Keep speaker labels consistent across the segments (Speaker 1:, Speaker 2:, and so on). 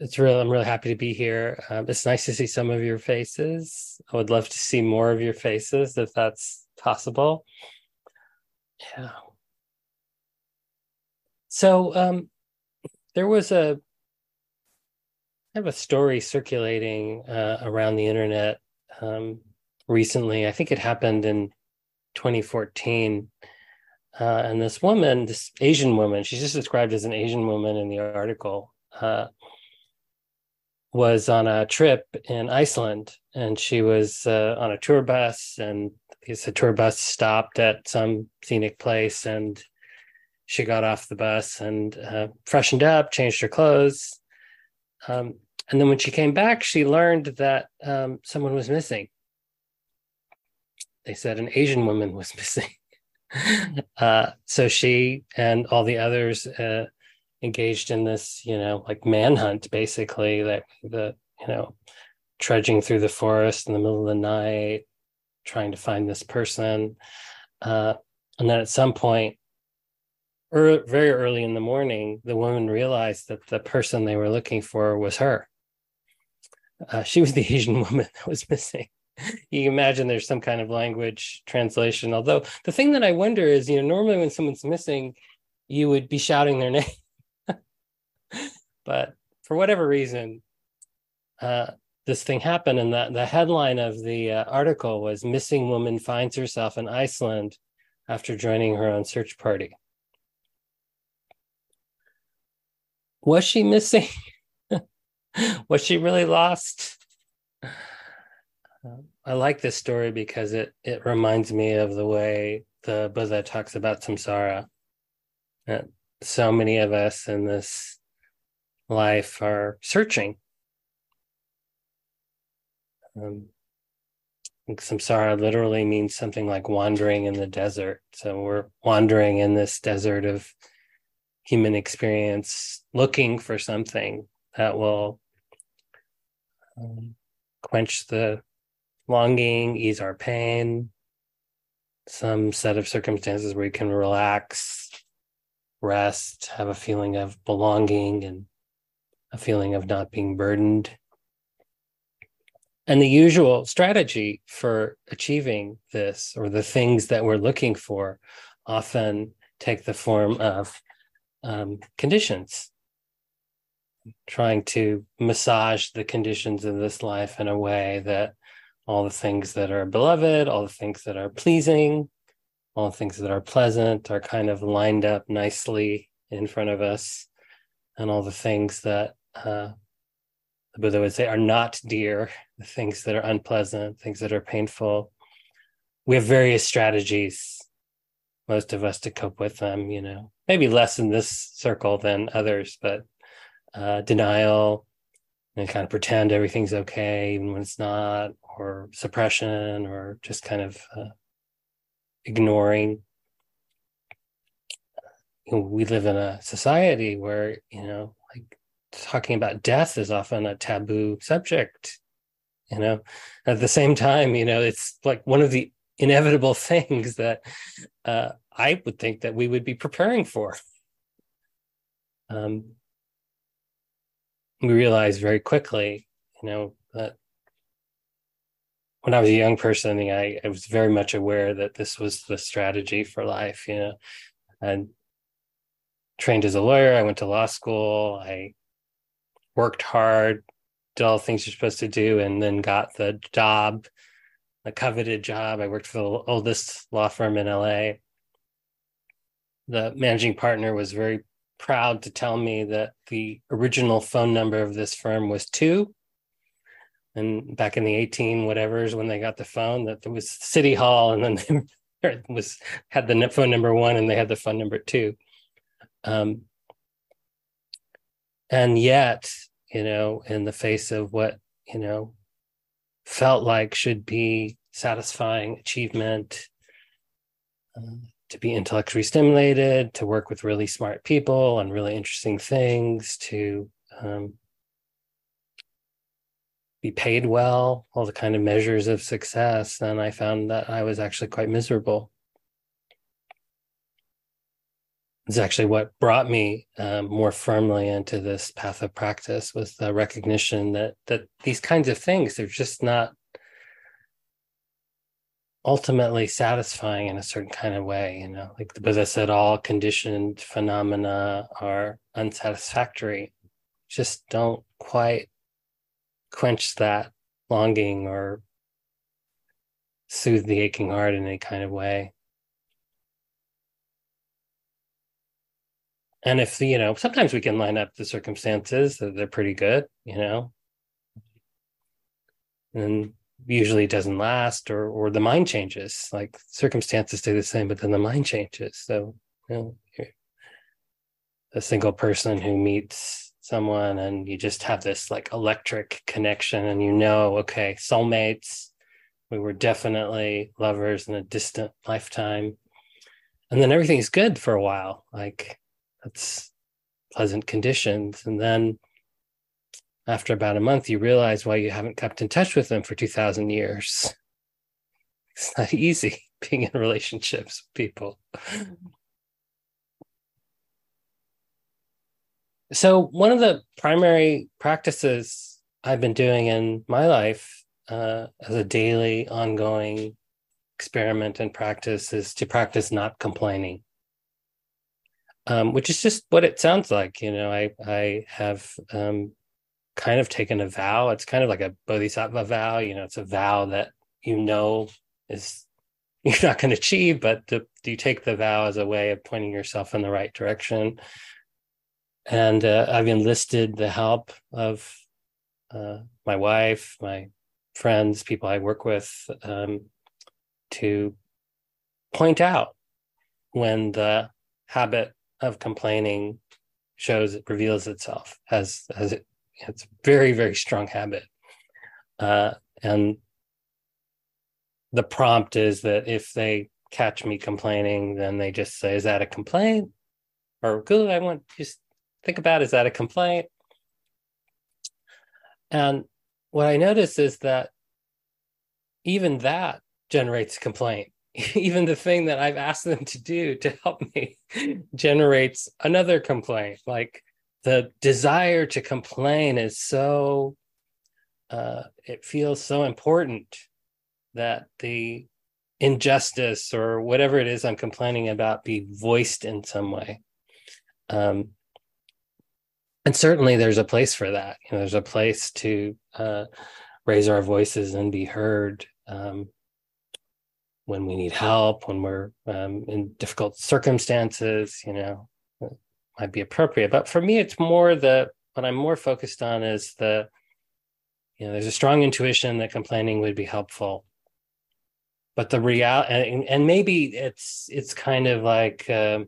Speaker 1: it's real. I'm really happy to be here. Um, it's nice to see some of your faces. I would love to see more of your faces if that's possible. Yeah. So um, there was a I have a story circulating uh, around the internet um, recently. I think it happened in 2014. Uh, and this woman, this Asian woman, she's just described as an Asian woman in the article, uh, was on a trip in Iceland, and she was uh, on a tour bus, and the tour bus stopped at some scenic place, and she got off the bus and uh, freshened up, changed her clothes, um, and then when she came back, she learned that um, someone was missing. They said an Asian woman was missing. uh, so she and all the others uh, engaged in this, you know, like manhunt, basically, that the, you know, trudging through the forest in the middle of the night, trying to find this person. Uh, and then at some point, er, very early in the morning, the woman realized that the person they were looking for was her. Uh, she was the Asian woman that was missing. You imagine there's some kind of language translation. Although the thing that I wonder is, you know, normally when someone's missing, you would be shouting their name but for whatever reason, uh, this thing happened, and the, the headline of the uh, article was "Missing Woman Finds Herself in Iceland After Joining Her Own Search Party." Was she missing? was she really lost? I like this story because it it reminds me of the way the Buddha talks about samsara. That so many of us in this life are searching. Um, samsara literally means something like wandering in the desert. So we're wandering in this desert of human experience, looking for something that will um, quench the longing, ease our pain, some set of circumstances where you can relax, rest, have a feeling of belonging and a feeling of not being burdened. And the usual strategy for achieving this or the things that we're looking for often take the form of um, conditions, trying to massage the conditions of this life in a way that all the things that are beloved, all the things that are pleasing, all the things that are pleasant are kind of lined up nicely in front of us, and all the things that uh, the Buddha would say are not dear, the things that are unpleasant, things that are painful. We have various strategies, most of us, to cope with them, you know, maybe less in this circle than others, but uh, denial and kind of pretend everything's okay, even when it's not, or suppression, or just kind of uh, ignoring. You know, we live in a society where, you know, talking about death is often a taboo subject you know? At the same time you know it's like one of the inevitable things that uh, i would think that we would be preparing for. Um, we realized very quickly you know that when i was a young person I, I was very much aware that this was the strategy for life you know? And trained as a lawyer i went to law school i worked hard, did all the things you're supposed to do, and then got the job, the coveted job. I worked for the oldest law firm in LA. The managing partner was very proud to tell me that the original phone number of this firm was two. And back in the 18 whatever's when they got the phone, that there was City Hall, and then they was had the phone number one and they had the phone number two. Um, and yet you know in the face of what you know felt like should be satisfying achievement uh, to be intellectually stimulated to work with really smart people on really interesting things to um, be paid well all the kind of measures of success and i found that i was actually quite miserable is actually what brought me um, more firmly into this path of practice was the recognition that that these kinds of things they're just not ultimately satisfying in a certain kind of way you know? Like the buddha said all conditioned phenomena are unsatisfactory. Just don't quite quench that longing or soothe the aching heart in any kind of way and if you know sometimes we can line up the circumstances that they're pretty good you know? And usually it doesn't last or or the mind changes. Like circumstances stay the same but then the mind changes. So you know a single person who meets someone and you just have this like electric connection and you know okay soulmates we were definitely lovers in a distant lifetime. And then everything's good for a while. Like that's pleasant conditions. And then after about a month you realize why you haven't kept in touch with them for 2000 years. It's not easy being in relationships with people. So one of the primary practices i've been doing in my life uh, as a daily ongoing experiment and practice is to practice not complaining um, which is just what it sounds like. You know, I I have um, kind of taken a vow. It's kind of like a bodhisattva vow. You know, it's a vow that you know is you're not going to achieve, but the, you take the vow as a way of pointing yourself in the right direction. And uh, I've enlisted the help of uh, my wife, my friends, people I work with, um, to point out when the habit of complaining shows it reveals itself as as it it's a very very strong habit. Uh, and the prompt is that if they catch me complaining then they just say is that a complaint? Or good i want just think about is that a complaint? And what i notice is that even that generates complaint even the thing that I've asked them to do to help me generates another complaint. Like the desire to complain is so, uh, it feels so important that the injustice or whatever it is I'm complaining about be voiced in some way. Um, and certainly there's a place for that. You know, there's a place to uh, raise our voices and be heard. Um, when we need help, when we're um, in difficult circumstances, you know, might be appropriate. But for me, it's more the what I'm more focused on is the, you know, there's a strong intuition that complaining would be helpful. But the real and, and maybe it's it's kind of like uh,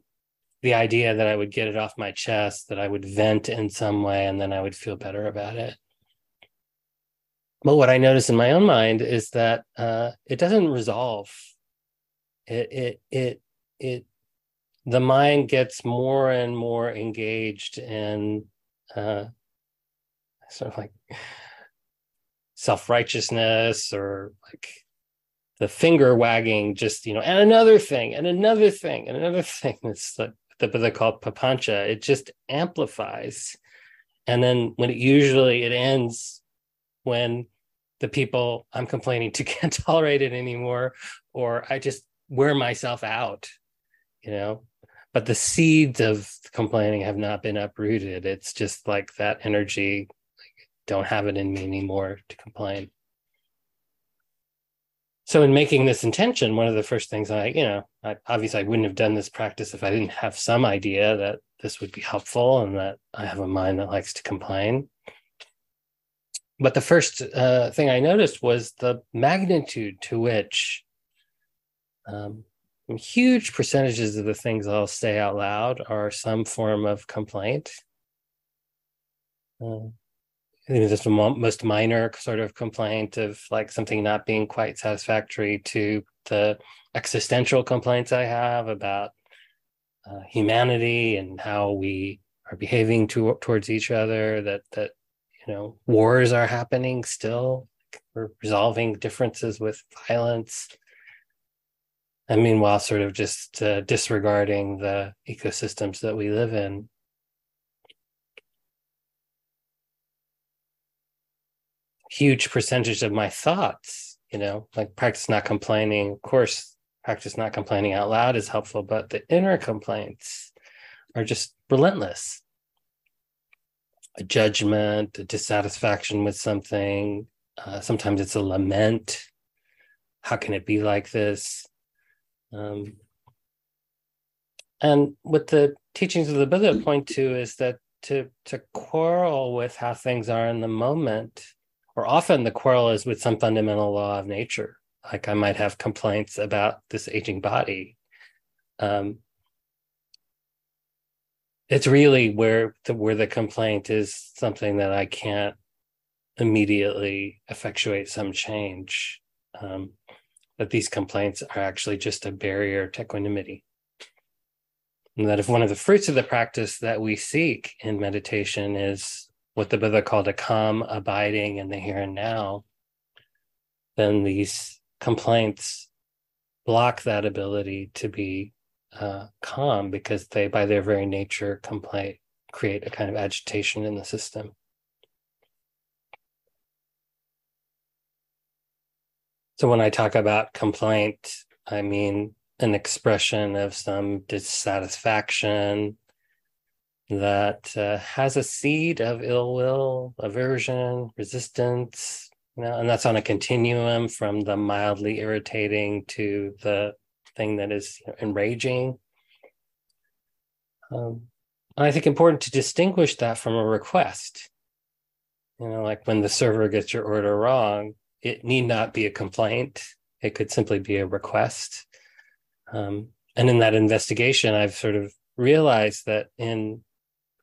Speaker 1: the idea that I would get it off my chest, that I would vent in some way, and then I would feel better about it. But what I notice in my own mind is that uh, it doesn't resolve it it it it the mind gets more and more engaged in uh, sort of like self-righteousness or like the finger wagging just you know and another thing and another thing and another thing it's like the they call papancha it just amplifies. And then when it usually it ends when the people i'm complaining to can't tolerate it anymore or i just wear myself out, you know. But the seeds of complaining have not been uprooted. It's just like that energy, like, don't have it in me anymore to complain. So, in making this intention, one of the first things I, you know, I, obviously I wouldn't have done this practice if I didn't have some idea that this would be helpful and that I have a mind that likes to complain. But the first uh, thing I noticed was the magnitude to which um, huge percentages of the things I'll say out loud are some form of complaint. Uh, I think it's the most minor sort of complaint of like something not being quite satisfactory to the existential complaints I have about uh, humanity and how we are behaving to, towards each other. That that you know wars are happening still. We're resolving differences with violence and meanwhile sort of just uh, disregarding the ecosystems that we live in. Huge percentage of my thoughts you know like practice not complaining of course practice not complaining out loud is helpful but the inner complaints are just relentless. A judgment a dissatisfaction with something uh, sometimes it's a lament. How can it be like this um, and what the teachings of the buddha point to is that to to quarrel with how things are in the moment or often the quarrel is with some fundamental law of nature. Like I might have complaints about this aging body. Um, it's really where the where the complaint is something that I can't immediately effectuate some change. Um, that these complaints are actually just a barrier to equanimity. And that if one of the fruits of the practice that we seek in meditation is what the Buddha called a calm abiding in the here and now, then these complaints block that ability to be uh, calm because they, by their very nature, complain create a kind of agitation in the system. So when I talk about complaint, I mean an expression of some dissatisfaction, that uh, has a seed of ill will, aversion, resistance, you know, and that's on a continuum from the mildly irritating to the thing that is you know, enraging. Um, I think important to distinguish that from a request. You know, like when the server gets your order wrong, it need not be a complaint. It could simply be a request. Um, and in that investigation, I've sort of realized that in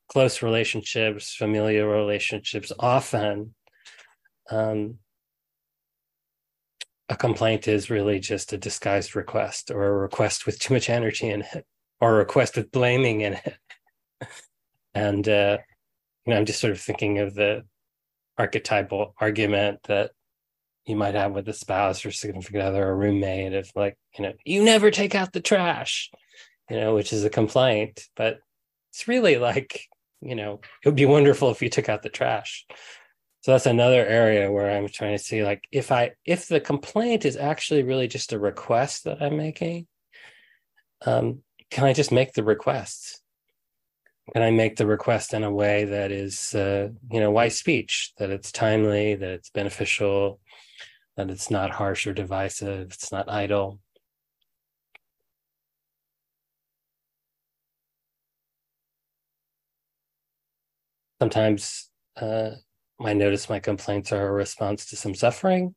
Speaker 1: close relationships, familial relationships, often um, a complaint is really just a disguised request or a request with too much energy in it or a request with blaming in it. and, uh, you know, I'm just sort of thinking of the archetypal argument that you might have with a spouse or significant other or roommate of like, you know, you never take out the trash, you know, which is a complaint, but it's really like you know, it would be wonderful if you took out the trash. So that's another area where I'm trying to see like if I if the complaint is actually really just a request that I'm making, um, can I just make the request? Can I make the request in a way that is uh, you know wise speech, that it's timely, that it's beneficial, that it's not harsh or divisive, it's not idle. sometimes uh, I notice my complaints are a response to some suffering.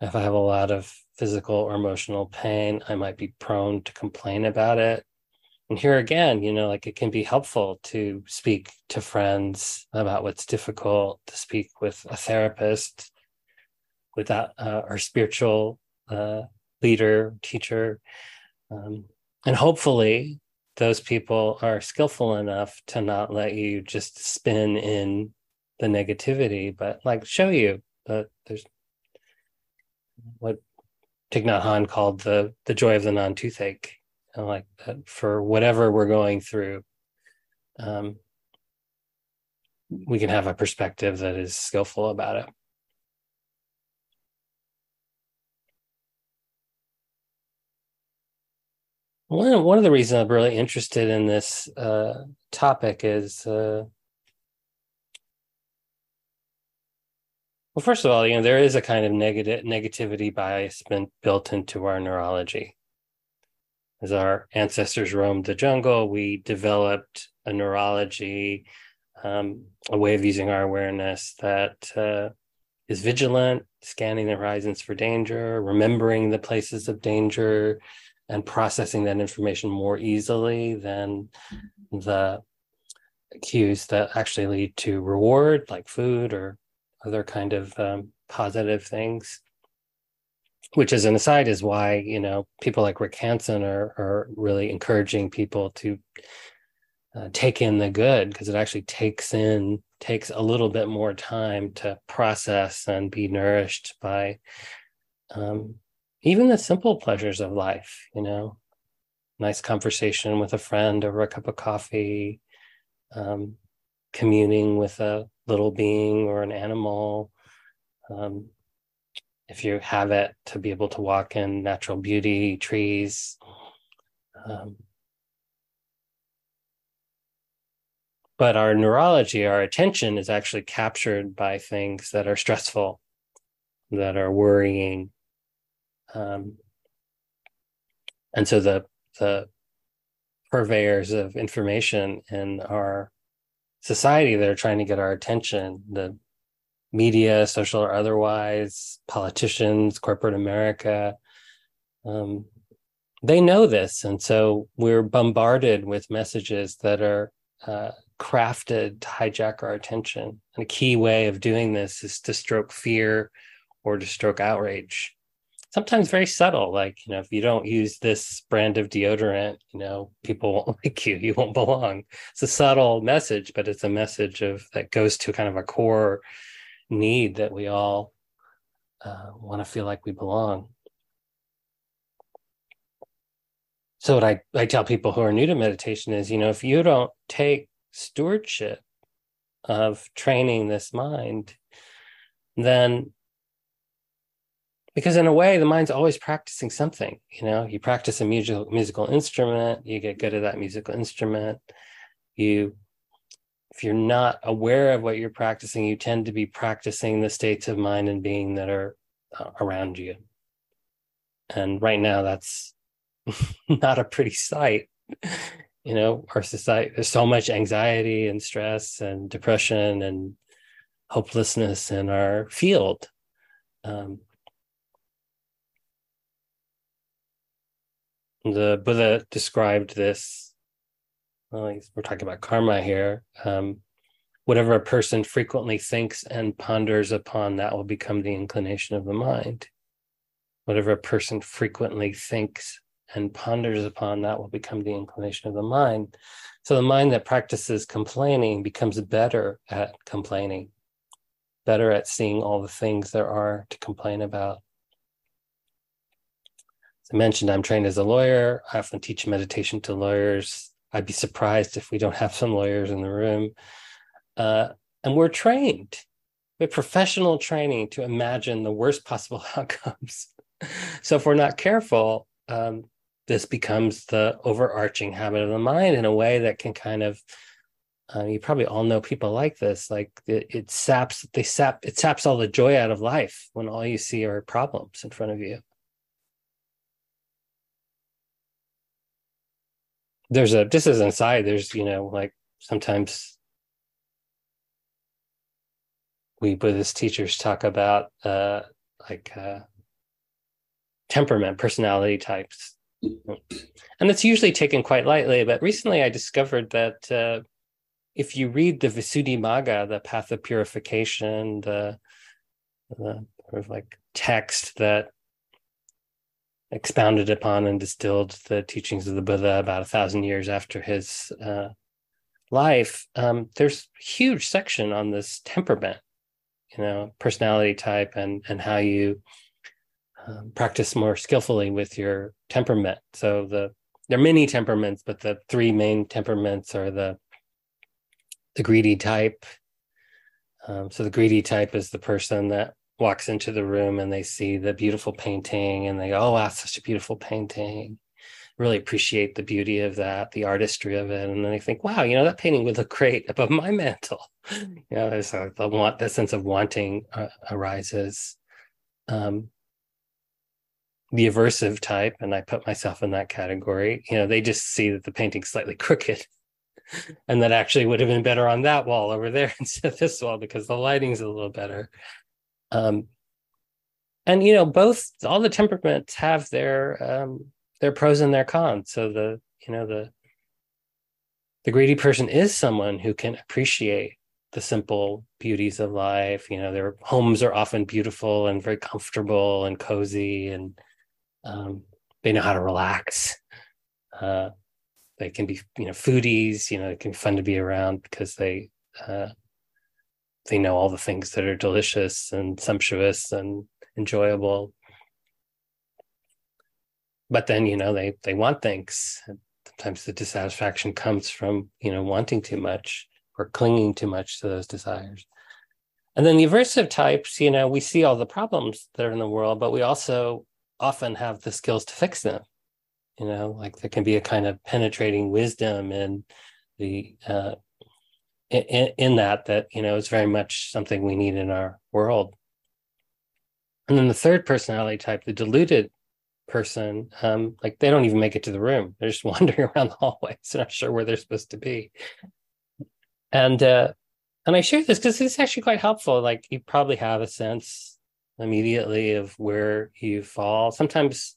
Speaker 1: If I have a lot of physical or emotional pain, I might be prone to complain about it. And here again, you know, like it can be helpful to speak to friends about what's difficult, to speak with a therapist, without uh, our spiritual uh, leader, teacher. Um, and hopefully, those people are skillful enough to not let you just spin in the negativity, but like show you that there's what Thich Nhat called the the joy of the non toothache. And like that for whatever we're going through, um, we can have a perspective that is skillful about it. One one of the reasons I'm really interested in this uh, topic is, uh, well, first of all, you know, there is a kind of negative negativity bias been built into our neurology. As our ancestors roamed the jungle, we developed a neurology, um, a way of using our awareness that uh, is vigilant, scanning the horizons for danger, remembering the places of danger and processing that information more easily than the cues that actually lead to reward like food or other kind of um, positive things. Which as an aside is why you know people like rick hanson are, are really encouraging people to uh, take in the good because it actually takes in takes a little bit more time to process and be nourished by um, even the simple pleasures of life, you know, nice conversation with a friend over a cup of coffee, um, communing with a little being or an animal. Um, if you have it to be able to walk in natural beauty, trees. Um, but our neurology, our attention is actually captured by things that are stressful, that are worrying. Um, and so the the purveyors of information in our society that are trying to get our attention, the media, social or otherwise, politicians, corporate America, um, they know this. And so we're bombarded with messages that are uh, crafted to hijack our attention. And a key way of doing this is to stroke fear or to stroke outrage. Sometimes very subtle, like, you know, if you don't use this brand of deodorant, you know, people won't like you, you won't belong. It's a subtle message, but it's a message of that goes to kind of a core need that we all uh, want to feel like we belong. So what I, I tell people who are new to meditation is, you know, if you don't take stewardship of training this mind, then because in a way the mind's always practicing something you know you practice a musical musical instrument you get good at that musical instrument you if you're not aware of what you're practicing, you tend to be practicing the states of mind and being that are uh, around you. And right now, that's not a pretty sight. You know, our society, there's so much anxiety and stress and depression and hopelessness in our field. Um, the Buddha described this well, we're talking about karma here. Um, whatever a person frequently thinks and ponders upon, that will become the inclination of the mind. Whatever a person frequently thinks and ponders upon, that will become the inclination of the mind. So the mind that practices complaining becomes better at complaining, better at seeing all the things there are to complain about. I mentioned, I'm trained as a lawyer. I often teach meditation to lawyers. I'd be surprised if we don't have some lawyers in the room. Uh, and we're trained, with professional training to imagine the worst possible outcomes. so if we're not careful, um, this becomes the overarching habit of the mind in a way that can kind of uh, you probably all know people like this like it, it saps they sap it saps all the joy out of life when all you see are problems in front of you there's a just as inside there's you know like sometimes we buddhist teachers talk about uh like uh temperament personality types. And it's usually taken quite lightly but recently i discovered that uh if you read the visuddhimagga the path of purification the the sort of like text that expounded upon and distilled the teachings of the Buddha about a thousand years after his uh, life, um, there's huge section on this temperament, you know, personality type, and and how you um, practice more skillfully with your temperament. So the there are many temperaments, but the three main temperaments are the the greedy type. Um, so the greedy type is the person that walks into the room and they see the beautiful painting and they go, oh, wow, such a beautiful painting. Really appreciate the beauty of that, the artistry of it. And then they think, wow, you know, that painting would look great above my mantle. you know, so the want that sense of wanting uh, arises. Um, the aversive type, and I put myself in that category, you know, they just see that the painting's slightly crooked. and that actually would have been better on that wall over there instead of this wall because the lighting's a little better. Um, and you know, both all the temperaments have their um, their pros and their cons. So the you know the the greedy person is someone who can appreciate the simple beauties of life. You know, their homes are often beautiful and very comfortable and cozy, and um, they know how to relax. Uh, they can be, you know, foodies. You know, it can be fun to be around because they uh, they know all the things that are delicious and sumptuous and enjoyable but then you know they they want things. Sometimes the dissatisfaction comes from you know wanting too much or clinging too much to those desires. And then the aversive types, you know, we see all the problems that are in the world, but we also often have the skills to fix them. You know, like there can be a kind of penetrating wisdom in the uh, in, in that that you know is very much something we need in our world. And then the third personality type, the deluded person, um, like they don't even make it to the room. They're just wandering around the hallways, not sure where they're supposed to be. And uh, and I share this because it's actually quite helpful. Like you probably have a sense immediately of where you fall. Sometimes,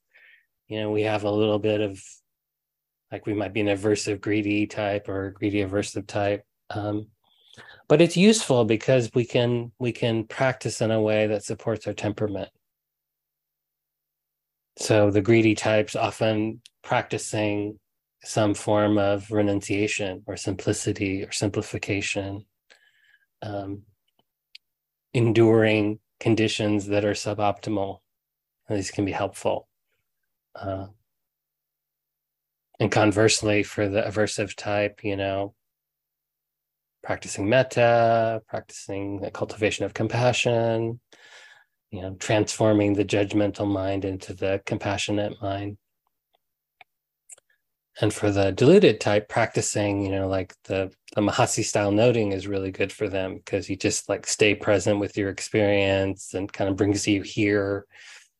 Speaker 1: you know, we have a little bit of like we might be an aversive greedy type or greedy aversive type. Um, but it's useful because we can we can practice in a way that supports our temperament. So the greedy types often practicing some form of renunciation or simplicity or simplification um, enduring conditions that are suboptimal. These can be helpful. Uh, and conversely, for the aversive type, you know, practicing metta, practicing the cultivation of compassion, you know, transforming the judgmental mind into the compassionate mind. And for the deluded type practicing you know like the the mahasi style noting is really good for them because you just like stay present with your experience and kind of brings you here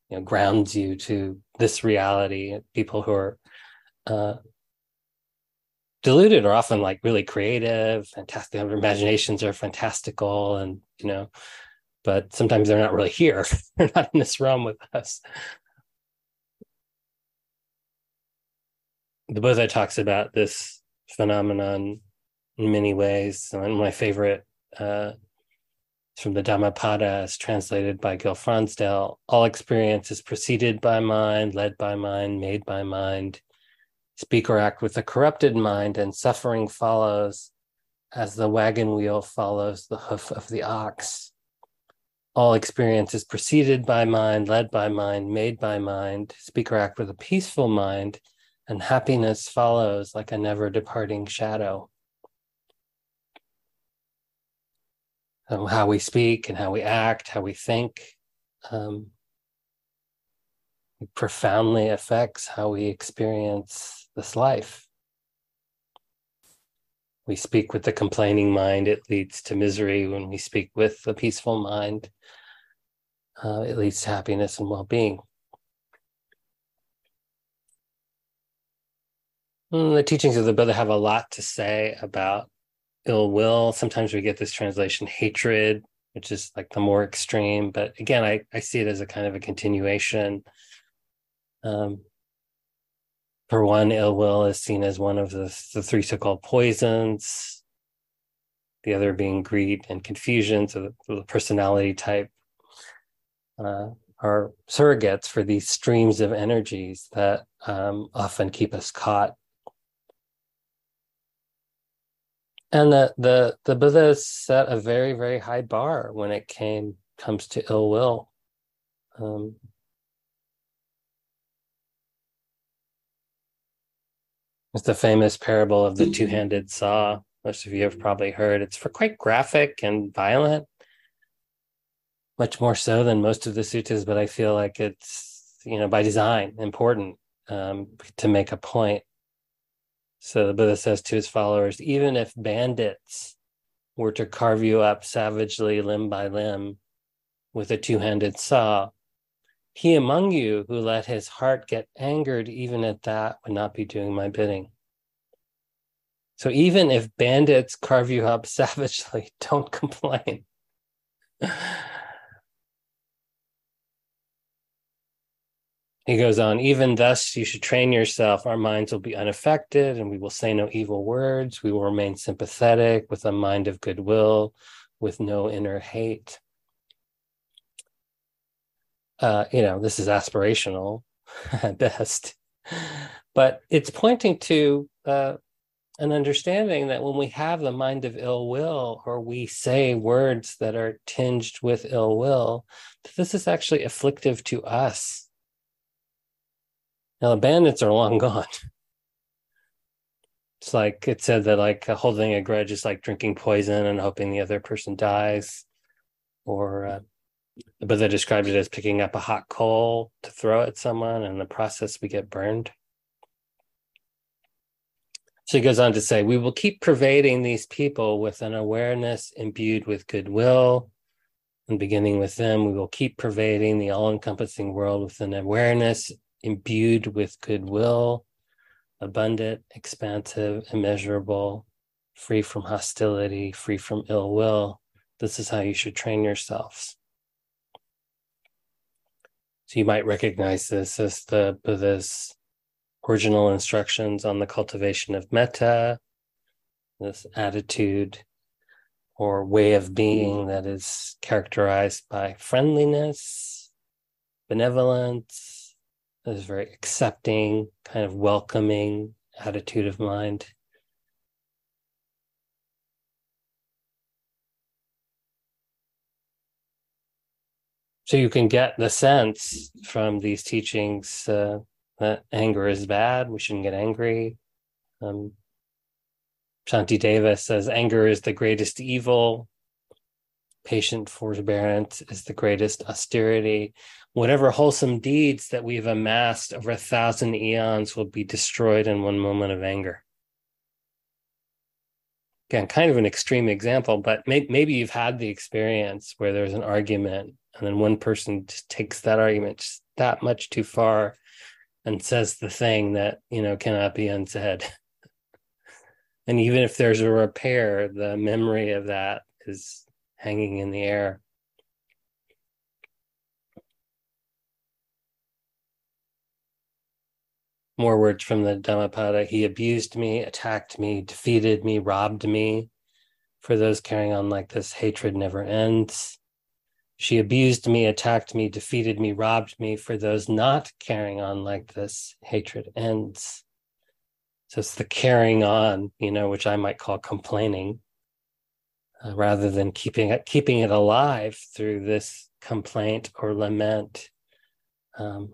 Speaker 1: you know grounds you to this reality. People who are uh deluded are often like really creative fantastic their imaginations are fantastical and you know but sometimes they're not really here they're not in this realm with us the Buddha talks about this phenomenon in many ways. And my favorite uh, from the Dhammapada is translated by Gil Fronsdal. All experience is preceded by mind, led by mind, made by mind. Speak or act with a corrupted mind, and suffering follows as the wagon wheel follows the hoof of the ox. All experience is preceded by mind, led by mind, made by mind. Speak or act with a peaceful mind, and happiness follows like a never departing shadow. How we speak and how we act, how we think, um, profoundly affects how we experience this life. We speak with the complaining mind, it leads to misery. When we speak with the peaceful mind, uh, it leads to happiness and well being. Mm, the teachings of the Buddha have a lot to say about ill will. Sometimes we get this translation hatred, which is like the more extreme. But again, I, I see it as a kind of a continuation. Um, for one, ill will is seen as one of the, the three so called poisons, the other being greed and confusion. So the, the personality type uh, are surrogates for these streams of energies that um, often keep us caught and the the the buddha set a very very high bar when it came comes to ill will um, it's the famous parable of the two-handed saw. Most of you have probably heard. It's for quite graphic and violent. Much more so than most of the suttas but i feel like it's you know by design important um, to make a point. So the Buddha says to his followers even if bandits were to carve you up savagely limb by limb with a two handed saw, he among you who let his heart get angered even at that would not be doing my bidding. So even if bandits carve you up savagely, don't complain. He goes on, even thus, you should train yourself. Our minds will be unaffected and we will say no evil words. We will remain sympathetic with a mind of goodwill, with no inner hate. Uh, you know, this is aspirational at best, but it's pointing to uh, an understanding that when we have the mind of ill will or we say words that are tinged with ill will, that this is actually afflictive to us Now the bandits are long gone. It's like it said that like holding a grudge is like drinking poison and hoping the other person dies, or uh, but they described it as picking up a hot coal to throw at someone, and in the process we get burned. So he goes on to say, we will keep pervading these people with an awareness imbued with goodwill. And beginning with them, we will keep pervading the all encompassing world with an awareness imbued with goodwill abundant, expansive, immeasurable, free from hostility, free from ill will. This is how you should train yourselves. So you might recognize this as the Buddha's original instructions on the cultivation of metta, this attitude or way of being mm. that is characterized by friendliness, benevolence, this very accepting, kind of welcoming attitude of mind. So you can get the sense from these teachings uh, that anger is bad. We shouldn't get angry. Um, Davis says anger is the greatest evil. Patient forbearance is the greatest austerity whatever wholesome deeds that we've amassed over a thousand eons will be destroyed in one moment of anger. Again, kind of an extreme example, but may- maybe you've had the experience where there's an argument and then one person just takes that argument that much too far and says the thing that, you know, cannot be unsaid. and even if there's a repair, the memory of that is hanging in the air. more words from the Dhammapada. He abused me, attacked me, defeated me, robbed me. For those carrying on like this, hatred never ends. She abused me, attacked me, defeated me, robbed me. For those not carrying on like this, hatred ends. So it's the carrying on, you know, which I might call complaining, uh, rather than keeping it keeping it alive through this complaint or lament. Um,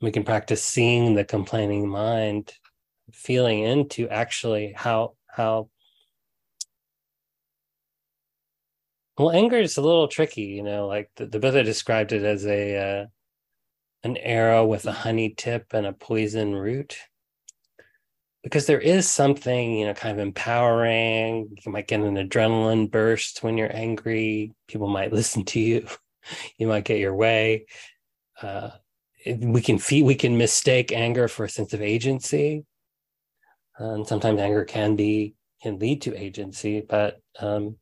Speaker 1: we can practice seeing the complaining mind feeling into actually how how well anger is a little tricky you know like the, the buddha described it as a uh, an arrow with a honey tip and a poison root. Because there is something you know kind of empowering. You might get an adrenaline burst when you're angry. People might listen to you. You might get your way. Uh, we can feel we can mistake anger for a sense of agency. And sometimes anger can be can lead to agency but um,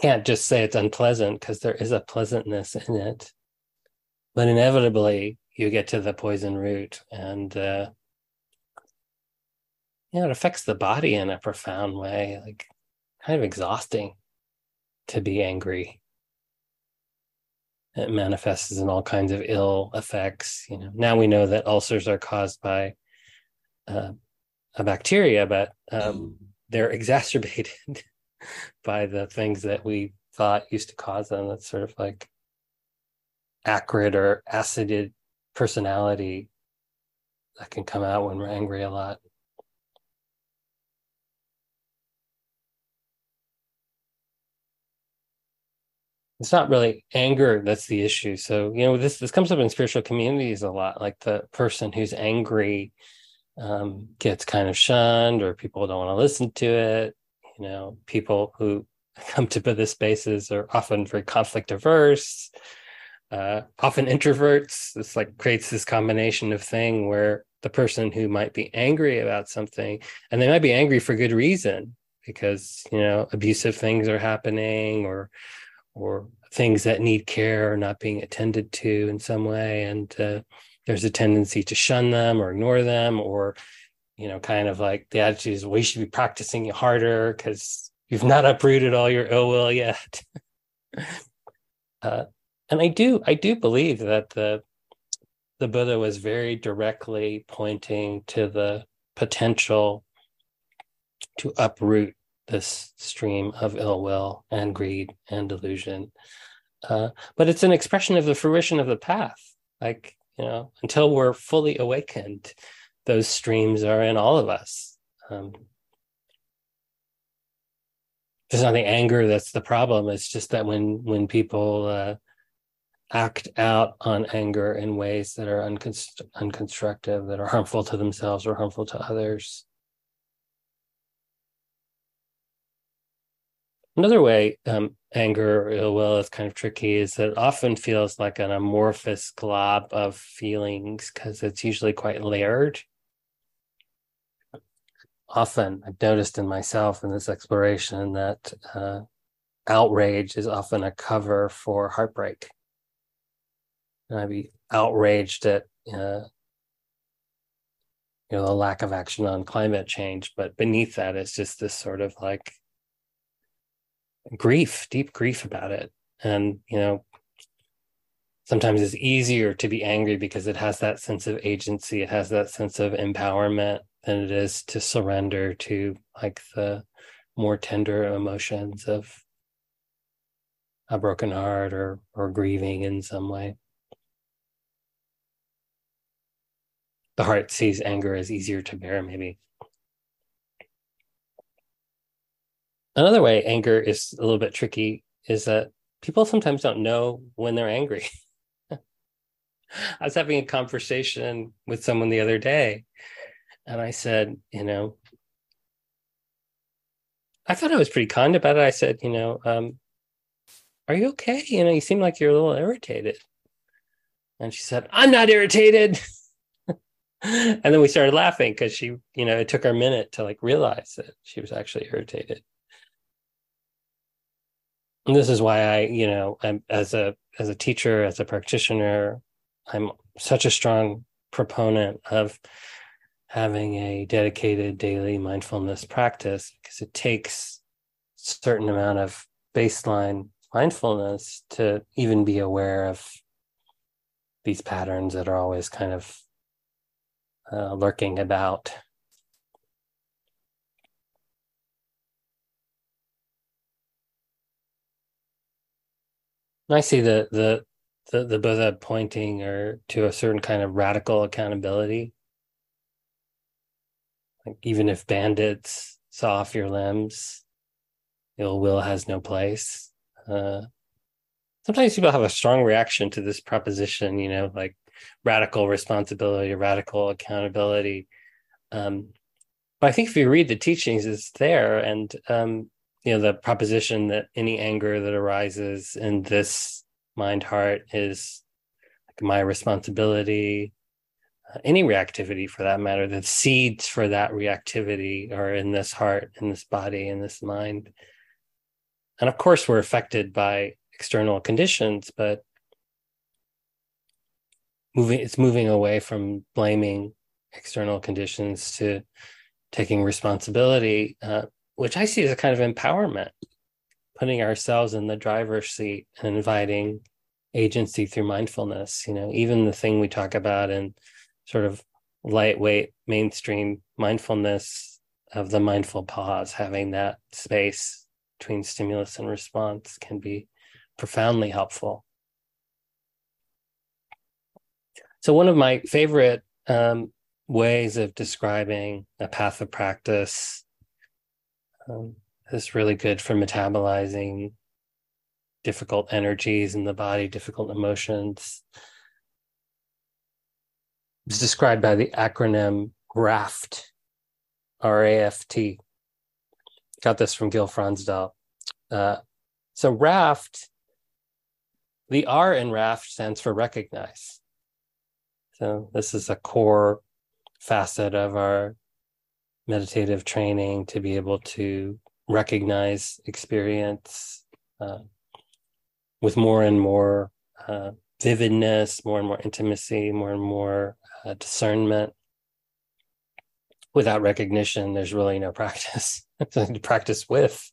Speaker 1: can't just say it's unpleasant because there is a pleasantness in it. But inevitably you get to the poison root and uh, you know it affects the body in a profound way like kind of exhausting to be angry. It manifests in all kinds of ill effects. You know, now we know that ulcers are caused by uh, a bacteria, but um, they're exacerbated by the things that we thought used to cause them. that sort of like acrid or acided personality that can come out when we're angry a lot. it's not really anger that's the issue so you know this this comes up in spiritual communities a lot like the person who's angry um, gets kind of shunned or people don't want to listen to it you know people who come to buddhist spaces are often very conflict averse uh, often introverts. It's like creates this combination of thing where the person who might be angry about something and they might be angry for good reason because you know abusive things are happening or or things that need care are not being attended to in some way. And uh, there's a tendency to shun them or ignore them or you know kind of like the attitude is we should be practicing harder because you've not uprooted all your ill will yet uh, and i do i do believe that the the buddha was very directly pointing to the potential to uproot this stream of ill will and greed and delusion. Uh, but it's an expression of the fruition of the path. Like you know, until we're fully awakened, those streams are in all of us. Um, there's not the anger that's the problem. It's just that when when people uh, act out on anger in ways that are unconst- unconstructive, that are harmful to themselves or harmful to others. Another way um, anger or ill will is kind of tricky is that it often feels like an amorphous glob of feelings because it's usually quite layered. Often, I've noticed in myself in this exploration that uh, outrage is often a cover for heartbreak. And I'd be outraged at uh, you know the lack of action on climate change, but beneath that is just this sort of like grief, deep grief about it, and you know sometimes it's easier to be angry because it has that sense of agency, it has that sense of empowerment than it is to surrender to like the more tender emotions of a broken heart or or grieving in some way. the heart sees anger as easier to bear, maybe. Another way anger is a little bit tricky is that people sometimes don't know when they're angry. I was having a conversation with someone the other day, and I said, you know, I thought I was pretty kind about it. I said, you know, um, are you okay? You know, you seem like you're a little irritated. And she said, I'm not irritated. and then we started laughing because she, you know, it took her a minute to like realize that she was actually irritated. And this is why I, you know, I'm as a as a teacher, as a practitioner, I'm such a strong proponent of having a dedicated daily mindfulness practice because it takes a certain amount of baseline mindfulness to even be aware of these patterns that are always kind of uh, lurking about. I see the the the, the Buddha pointing or to a certain kind of radical accountability. Like even if bandits saw off your limbs, ill will has no place. Uh, sometimes people have a strong reaction to this proposition, you know, like radical responsibility, radical accountability. Um, but I think if you read the teachings, it's there, and um, you know the proposition that any anger that arises in this mind heart is like my responsibility. Any reactivity, for that matter, the seeds for that reactivity are in this heart, in this body, in this mind. And of course, we're affected by external conditions, but moving it's moving away from blaming external conditions to taking responsibility uh, which i see as a kind of empowerment putting ourselves in the driver's seat and inviting agency through mindfulness you know even the thing we talk about in sort of lightweight mainstream mindfulness of the mindful pause having that space between stimulus and response can be profoundly helpful So, one of my favorite um, ways of describing a path of practice um, is really good for metabolizing difficult energies in the body, difficult emotions. It's described by the acronym RAFT, R A F T. Got this from Gil Fronsdal. Uh, so, RAFT, the R in RAFT stands for recognize. So, this is a core facet of our meditative training to be able to recognize experience uh, with more and more uh, vividness, more and more intimacy, more and more uh, discernment. Without recognition, there's really no practice. to practice with.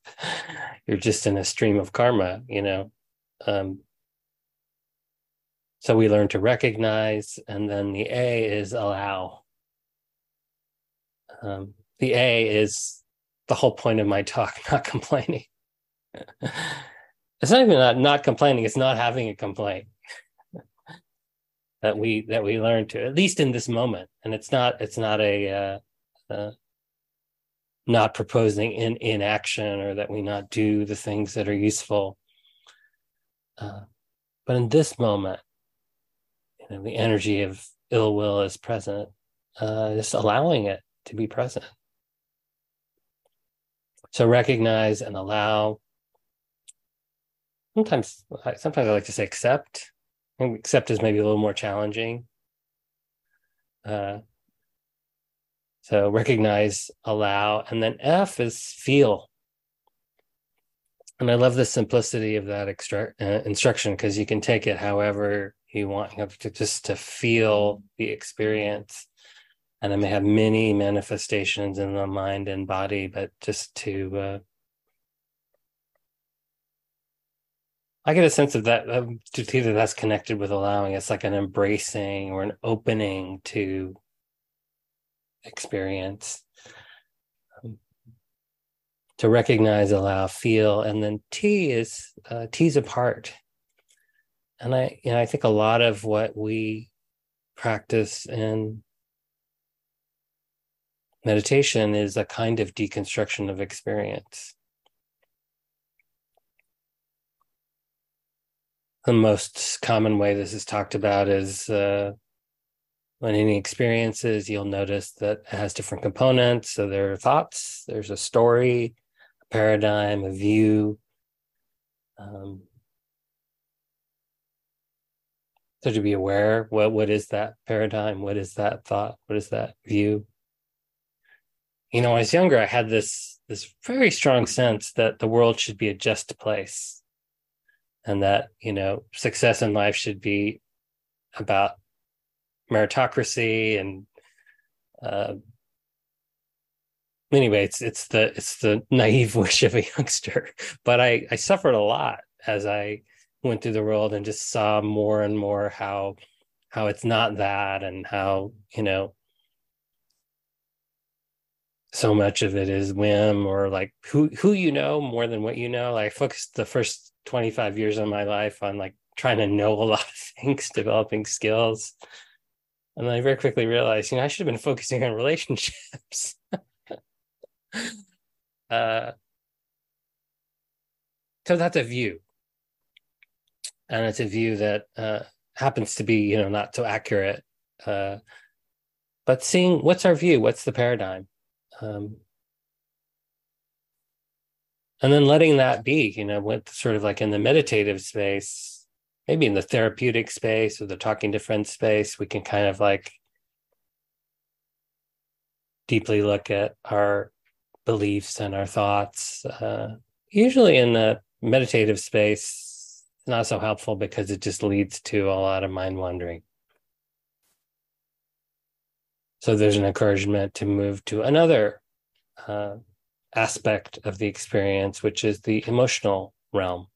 Speaker 1: You're just in a stream of karma, you know. Um, so we learn to recognize, and then the A is allow. Um, the A is the whole point of my talk, not complaining. it's not even not, not complaining, it's not having a complaint. That we that we learn to at least in this moment. And it's not it's not a uh, uh, not proposing in inaction or that we not do the things that are useful. Uh, but in this moment you know the energy of ill will is present uh, just allowing it to be present. So recognize and allow. Sometimes sometimes i like to say accept accept is maybe a little more challenging uh, so recognize, allow, and then F is feel. And I love the simplicity of that extra, uh, instruction because you can take it however you want. You have to just to feel the experience, and it may have many manifestations in the mind and body, but just to uh, I get a sense of that um, either that's connected with allowing. It's like an embracing or an opening to experience um, to recognize allow feel and then t is uh, tease apart and i you know i think a lot of what we practice in meditation is a kind of deconstruction of experience the most common way this is talked about is uh, when any experiences, you'll notice that it has different components. So there are thoughts, there's a story, a paradigm, a view. Um, so to be aware, what what is that paradigm? What is that thought? What is that view? You know, when I was younger, I had this this very strong sense that the world should be a just place, and that you know success in life should be about meritocracy and uh, anyway it's it's the it's the naive wish of a youngster. But i i suffered a lot as i went through the world and just saw more and more how how it's not that and how you know so much of it is whim or like who who you know more than what you know. Like i focused the first 25 years of my life on like trying to know a lot of things developing skills and I very quickly realized, you know, I should have been focusing on relationships. uh, so that's a view. And it's a view that uh, happens to be, you know, not so accurate. Uh, but seeing what's our view, what's the paradigm? Um, and then letting that be, you know, with sort of like in the meditative space, maybe in the therapeutic space or the talking to friends space, we can kind of like deeply look at our beliefs and our thoughts. Uh, usually in the meditative space, not so helpful because it just leads to a lot of mind wandering. So there's an encouragement to move to another uh, aspect of the experience, which is the emotional realm.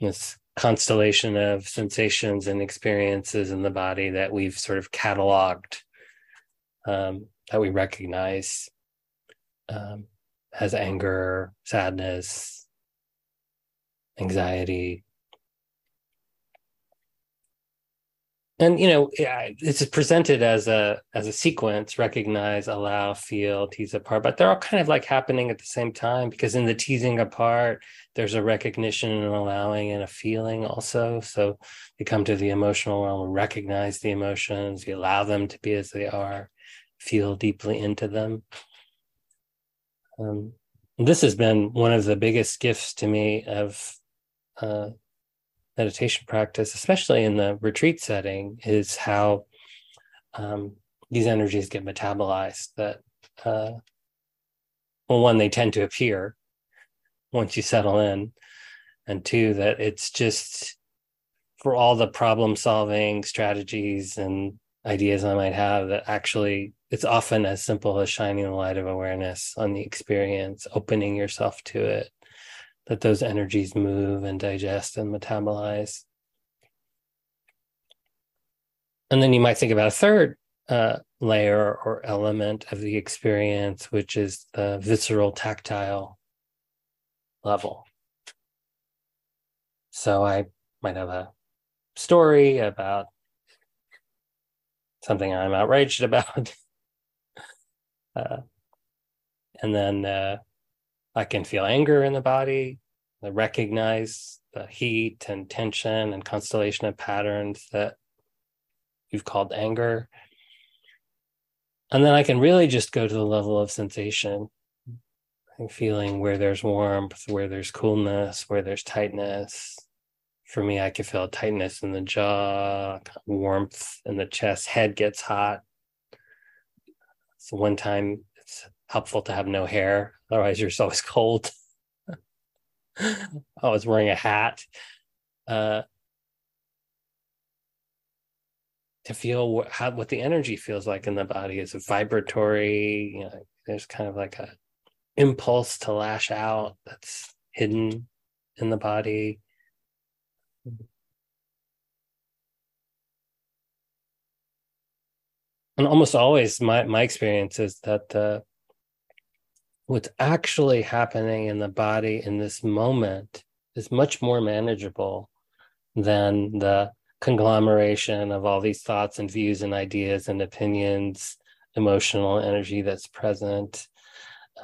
Speaker 1: This constellation of sensations and experiences in the body that we've sort of cataloged, um, that we recognize um, as anger, sadness, anxiety, and you know it's presented as a as a sequence recognize allow feel tease apart but they're all kind of like happening at the same time because in the teasing apart there's a recognition and allowing and a feeling also. So you come to the emotional realm recognize the emotions you allow them to be as they are feel deeply into them. Um, this has been one of the biggest gifts to me of uh, meditation practice, especially in the retreat setting, is how um, these energies get metabolized. That, uh, well, one, they tend to appear once you settle in, and two, that it's just for all the problem solving strategies and ideas I might have, that actually it's often as simple as shining the light of awareness on the experience, opening yourself to it, that those energies move and digest and metabolize. And then you might think about a third uh, layer or element of the experience, which is the visceral tactile level. So I might have a story about something I'm outraged about. uh, and then uh, I can feel anger in the body, Recognize the heat and tension and constellation of patterns that you've called anger. And then I can really just go to the level of sensation and feeling where there's warmth, where there's coolness, where there's tightness. For me, I can feel tightness in the jaw, warmth in the chest, head gets hot. So one time it's helpful to have no hair, otherwise you're always cold. I was wearing a hat. Uh, to feel what, how, what the energy feels like in the body is vibratory you know there's kind of like a impulse to lash out that's hidden in the body and almost always my my experience is that uh, what's actually happening in the body in this moment is much more manageable than the conglomeration of all these thoughts and views and ideas and opinions, emotional energy that's present.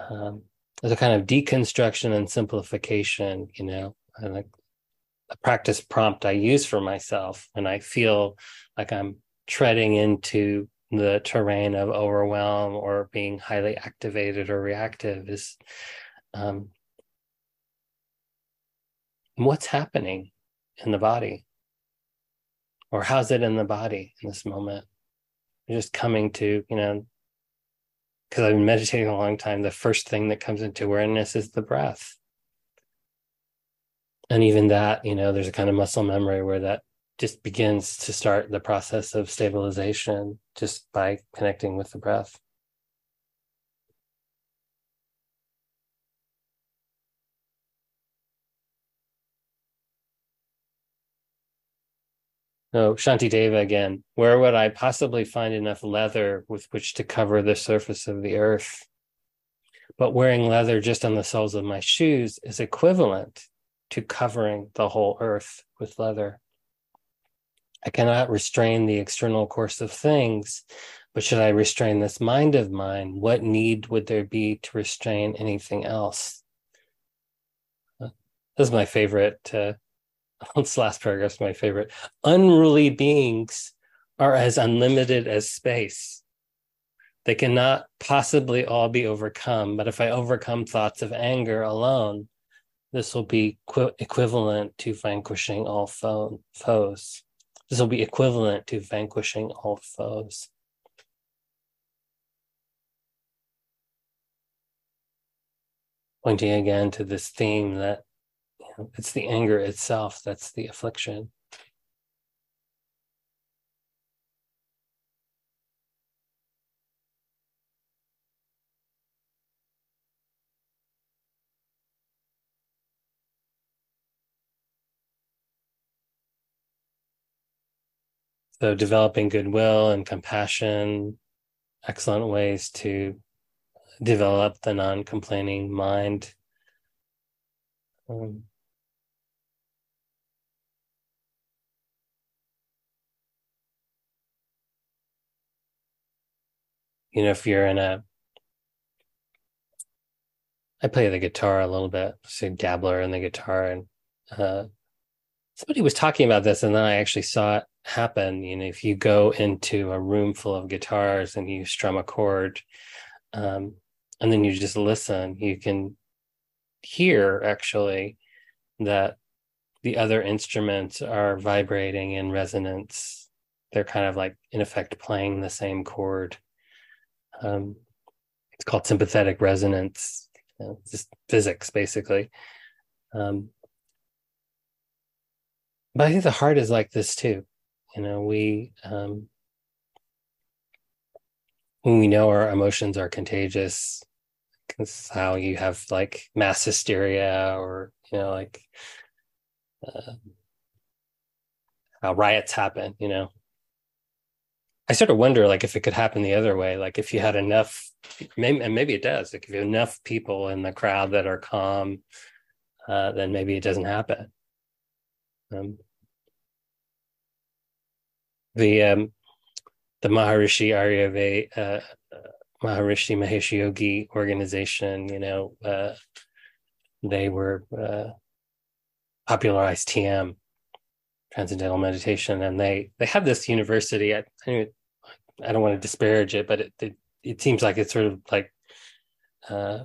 Speaker 1: Um, a kind of deconstruction and simplification, you know, and like a practice prompt I use for myself when I feel like I'm treading into the terrain of overwhelm or being highly activated or reactive is um, what's happening in the body? Or how's it in the body in this moment? Just coming to you know because i've been meditating a long time the first thing that comes into awareness is the breath. And even that you know there's a kind of muscle memory where that just begins to start the process of stabilization just by connecting with the breath No, Shantideva again. Where would I possibly find enough leather with which to cover the surface of the earth? But wearing leather just on the soles of my shoes is equivalent to covering the whole earth with leather. I cannot restrain the external course of things, but should I restrain this mind of mine, what need would there be to restrain anything else? This is my favorite uh, this last paragraph is my favorite. Unruly beings are as unlimited as space. They cannot possibly all be overcome, but if I overcome thoughts of anger alone, this will be qu- equivalent to vanquishing all fo- foes. This will be equivalent to vanquishing all foes. Pointing again to this theme that it's the anger itself that's the affliction. So, developing goodwill and compassion, excellent ways to develop the non complaining mind. Um, you know, if you're in a, I play the guitar a little bit, so dabbler in the guitar, and uh, somebody was talking about this, and then I actually saw it happen. You know, if you go into a room full of guitars and you strum a chord, um, and then you just listen, you can hear actually that the other instruments are vibrating in resonance. They're kind of like, in effect, playing the same chord. Um, it's called sympathetic resonance, you know, just physics, basically. Um, but I think the heart is like this too. You know, we um, when we know our emotions are contagious, it's how you have like mass hysteria or you know like uh, how riots happen. You know, I sort of wonder, like, if it could happen the other way. Like, if you had enough, maybe, and maybe it does. Like, if you have enough people in the crowd that are calm, uh, then maybe it doesn't happen. Um, the um, the Maharishi Aryave, uh, Maharishi Mahesh Yogi organization, you know, uh, they were uh, popularized TM, transcendental meditation, and they they have this university. I I, I don't want to disparage it, but it, it, it seems like it's sort of like uh,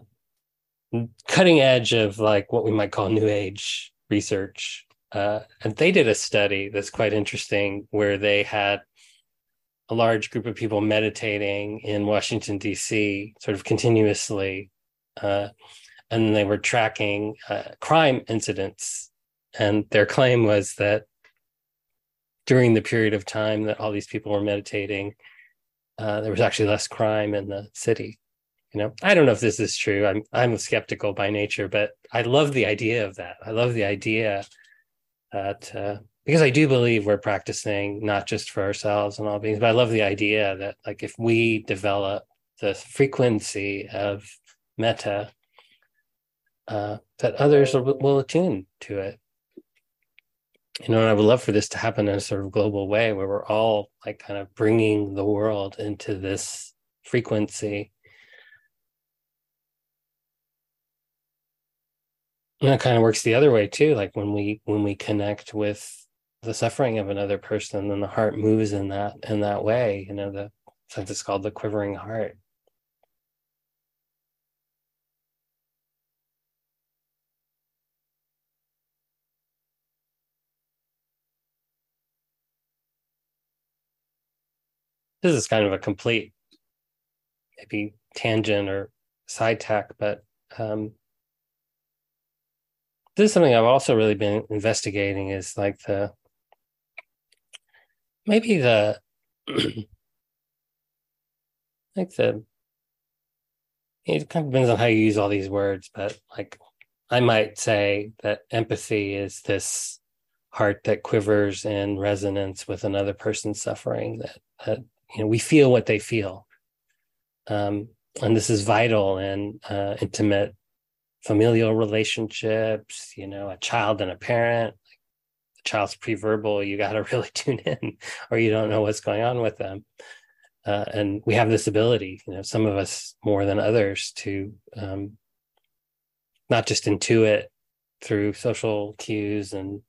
Speaker 1: cutting edge of like what we might call new age research. Uh, and they did a study that's quite interesting where they had a large group of people meditating in Washington, D.C., sort of continuously. Uh, and they were tracking uh, crime incidents. And their claim was that during the period of time that all these people were meditating, uh, there was actually less crime in the city. You know, I don't know if this is true. I'm I'm skeptical by nature, but I love the idea of that. I love the idea that uh, because I do believe we're practicing not just for ourselves and all beings, but I love the idea that like if we develop the frequency of metta, uh, that others will, will attune to it. You know, and I would love for this to happen in a sort of global way where we're all like kind of bringing the world into this frequency. And it kind of works the other way too. Like when we when we connect with the suffering of another person, then the heart moves in that in that way. You know, the sense it's called the quivering heart. This is kind of a complete maybe tangent or side tack, but um, this is something I've also really been investigating is like the maybe the like the it kind of depends on how you use all these words, but like I might say that empathy is this heart that quivers in resonance with another person's suffering that that you know we feel what they feel. Um, and this is vital in uh, intimate familial relationships you know a child and a parent The child's pre-verbal, you got to really tune in, or you don't know what's going on with them. Uh, and we have this ability, you know, some of us more than others, to um, not just intuit through social cues and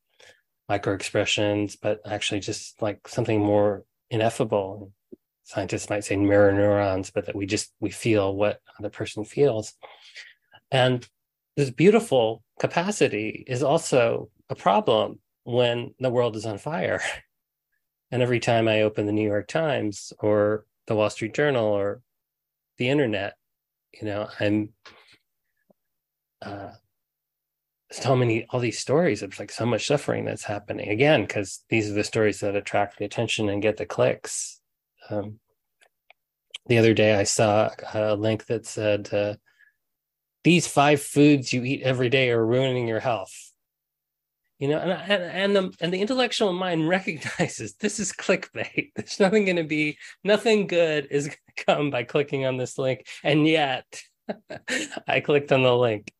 Speaker 1: micro expressions, but actually just like something more ineffable. Scientists might say mirror neurons, but that we just we feel what the person feels. And this beautiful capacity is also a problem when the world is on fire. And every time I open the New York Times or the Wall Street Journal or the internet, you know, I'm uh, so many all these stories of like so much suffering that's happening again because these are the stories that attract the attention and get the clicks. Um, the other day, I saw a link that said, uh, "These five foods you eat every day are ruining your health." you know and and and the, and the intellectual mind recognizes this is clickbait. There's nothing going to be nothing good is going to come by clicking on this link. And yet i clicked on the link.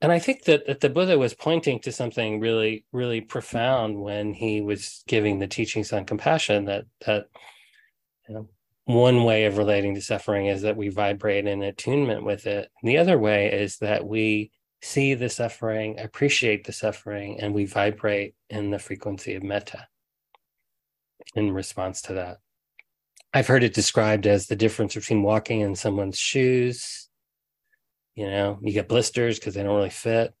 Speaker 1: And i think that, that the buddha was pointing to something really really profound when he was giving the teachings on compassion that that you know, one way of relating to suffering is that we vibrate in attunement with it. The other way is that we see the suffering, appreciate the suffering, and we vibrate in the frequency of metta in response to that. I've heard it described as the difference between walking in someone's shoes, you know, you get blisters because they don't really fit,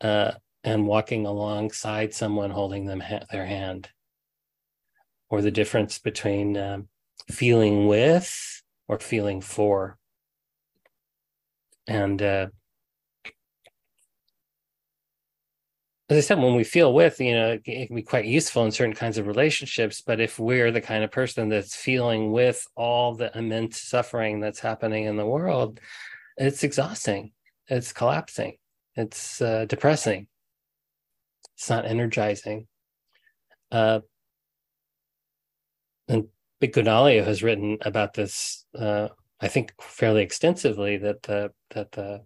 Speaker 1: uh, and walking alongside someone holding them ha- their hand, or the difference between um, feeling with or feeling for. And uh, as I said, when we feel with, you know, it can be quite useful in certain kinds of relationships. But if we're the kind of person that's feeling with all the immense suffering that's happening in the world, it's exhausting. It's collapsing. It's uh, depressing. It's not energizing. Uh, and Analayo has written about this, uh, I think, fairly extensively. That the that the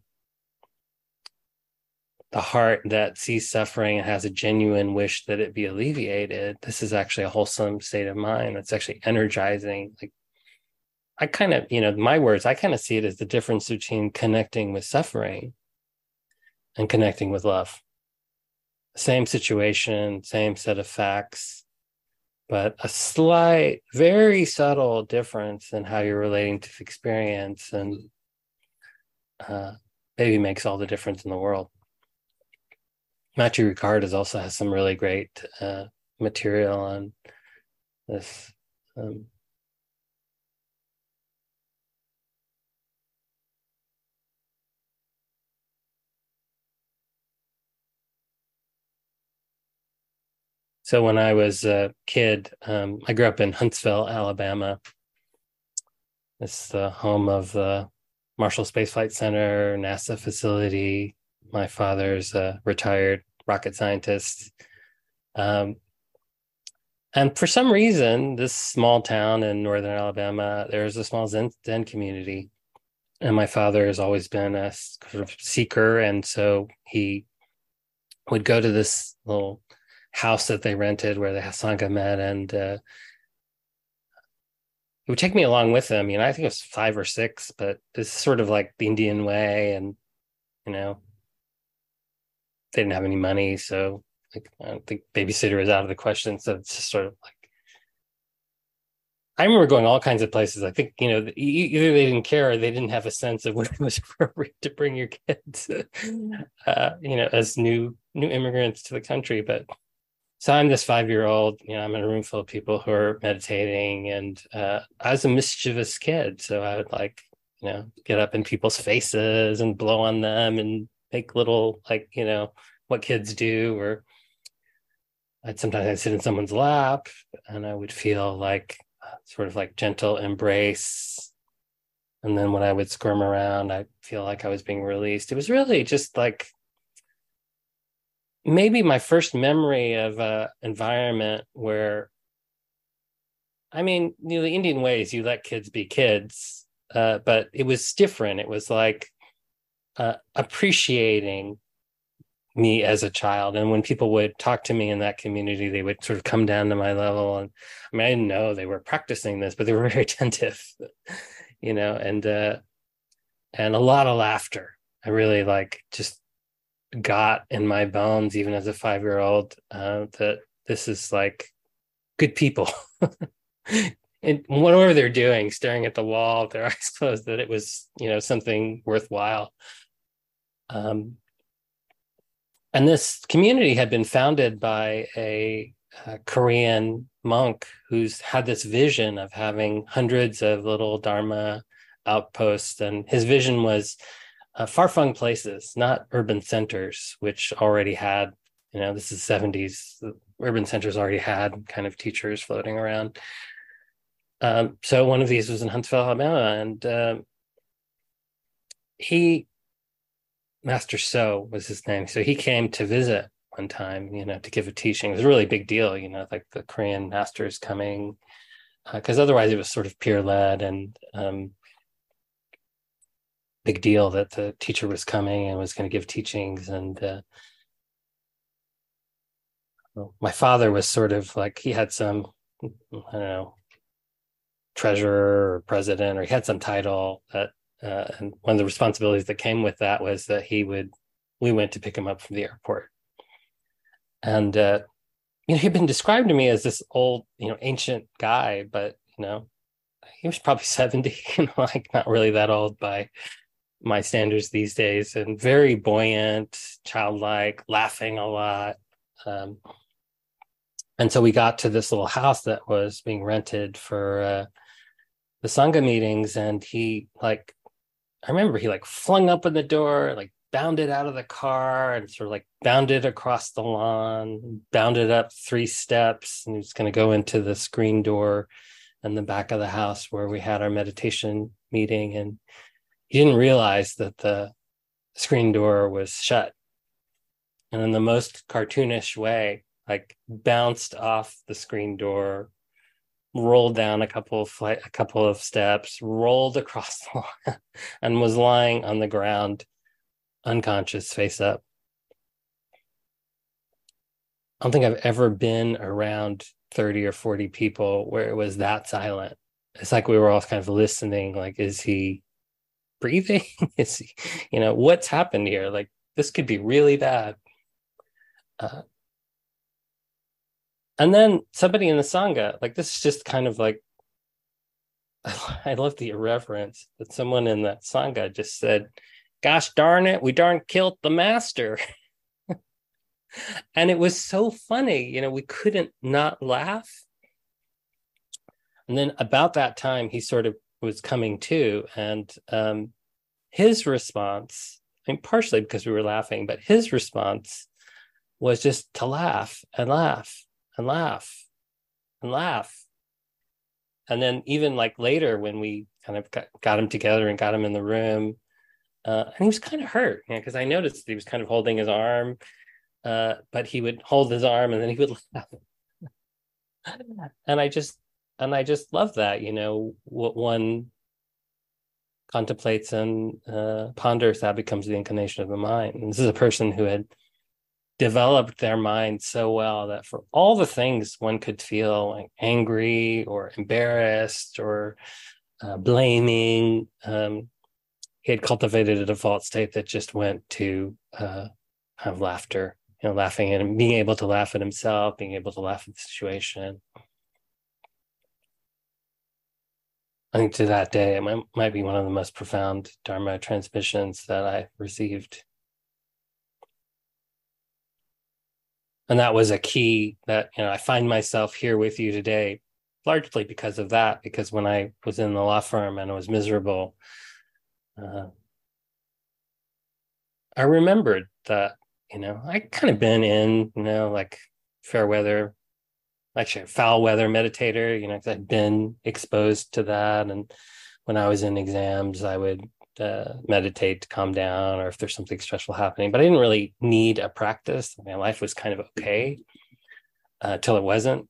Speaker 1: the heart that sees suffering and has a genuine wish that it be alleviated, this is actually a wholesome state of mind. It's actually energizing. Like I kind of, you know, my words, I kind of see it as the difference between connecting with suffering and connecting with love. Same situation, same set of facts, but a slight, very subtle difference in how you're relating to experience and uh, maybe makes all the difference in the world. Matthieu Ricard also has some really great uh, material on this. Um, So when I was a kid, um, I grew up in Huntsville, Alabama. It's the home of the Marshall Space Flight Center, NASA facility. My father's a retired rocket scientist. Um, and for some reason, this small town in northern Alabama, there's a small Zen, Zen community. And my father has always been a sort of seeker. And so he would go to this little house that they rented where the Sangha met, and uh, he would take me along with them. You know, I think it was five or six, but it's sort of like the Indian way, and you know, they didn't have any money, so like I don't think babysitter was out of the question. So it's just sort of like I remember going all kinds of places. I think you know either they didn't care or they didn't have a sense of when it was appropriate to bring your kids, uh, you know, as new new immigrants to the country. But so I'm this five year old, you know, I'm in a room full of people who are meditating, and uh, I was a mischievous kid. So I would like, you know, get up in people's faces and blow on them and make little, like, you know, what kids do. Or I'd sometimes I'd sit in someone's lap and I would feel like sort of like gentle embrace. And then when I would squirm around, I feel like I was being released. It was really just like maybe my first memory of a environment where I mean, you know, the Indian ways you let kids be kids, uh, but it was different. It was like uh, appreciating me as a child. And when people would talk to me in that community, they would sort of come down to my level. And I mean, I didn't know they were practicing this, but they were very attentive, you know, and uh, and a lot of laughter. I really like just got in my bones, even as a five year old, uh, that this is like good people. and whatever they're doing, staring at the wall with their eyes closed, that it was, you know, something worthwhile. Um, and this community had been founded by a, a, Korean monk who's had this vision of having hundreds of little Dharma outposts. And his vision was uh, far-flung places, not urban centers, which already had, you know, this is 70s, urban centers already had kind of teachers floating around. Um, so one of these was in Huntsville, Alabama, and um, he, Master So was his name. So he came to visit one time, you know, to give a teaching. It was a really big deal, you know, like the Korean masters coming, because uh, otherwise it was sort of peer led and um, big deal that the teacher was coming and was going to give teachings and uh, my father was sort of like he had some i don't know treasurer or president or he had some title that uh, and one of the responsibilities that came with that was that he would we went to pick him up from the airport. And uh, you know he'd been described to me as this old you know ancient guy but you know he was probably 70 you know like not really that old by my standards these days and very buoyant, childlike, laughing a lot. Um, and so we got to this little house that was being rented for uh, the Sangha meetings. And he, like, I remember he like flung open the door, like bounded out of the car and sort of like bounded across the lawn, bounded up three steps, and he was going to go into the screen door in the back of the house where we had our meditation meeting. And he didn't realize that the screen door was shut. And in the most cartoonish way, like bounced off the screen door, rolled down a couple of flight, a couple of steps, rolled across the lawn, and was lying on the ground, unconscious, face up. I don't think I've ever been around 30 or 40 people where it was that silent. It's like we were all kind of listening, like, is he breathing? is he, you know, what's happened here? Like, this could be really bad. Uh, and then somebody in the Sangha, like, this is just kind of like, I love the irreverence that someone in that Sangha just said, Gosh darn it, we darn killed the master. and it was so funny you know we couldn't not laugh and then about that time he sort of was coming to and um, his response i mean partially because we were laughing but his response was just to laugh and laugh and laugh and laugh and then even like later when we kind of got, got him together and got him in the room uh, and he was kind of hurt because I noticed he was kind of holding his arm uh, but he would hold his arm and then he would laugh. and I just and I just love that, you know, what one contemplates and uh, ponders that becomes the inclination of the mind. And this is a person who had developed their mind so well that for all the things one could feel like angry or embarrassed or uh, blaming, um, he had cultivated a default state that just went to uh, laughter you know, laughing and being able to laugh at himself, being able to laugh at the situation. I think to that day, it might, might be one of the most profound Dharma transmissions that I received. And that was a key that, you know, I find myself here with you today, largely because of that, because when I was in the law firm and I was miserable, uh, I remembered that you know, I kind of been in, you know, like fair weather, actually foul weather meditator, you know, because I'd been exposed to that. And when I was in exams, I would uh, meditate to calm down or if there's something stressful happening, but I didn't really need a practice. My life was kind of okay uh, till it wasn't.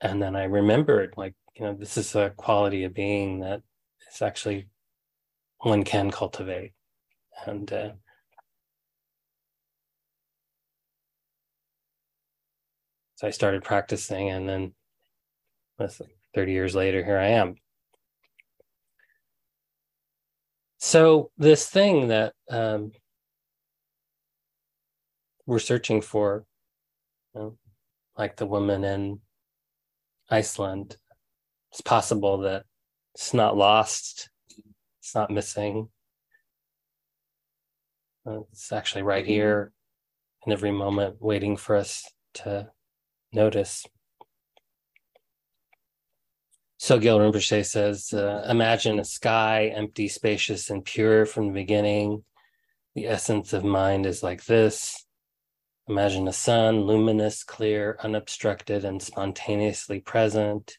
Speaker 1: And then I remembered, like, you know, this is a quality of being that is actually one can cultivate. And uh, So I started practicing, and then like 30 years later, here I am. So, this thing that um, we're searching for, you know, like the woman in Iceland, it's possible that it's not lost, it's not missing. Uh, it's actually right here in every moment, waiting for us to notice. Sogyal Rinpoche says, uh, imagine a sky empty, spacious, and pure from the beginning. The essence of mind is like this. Imagine a sun, luminous, clear, unobstructed, and spontaneously present.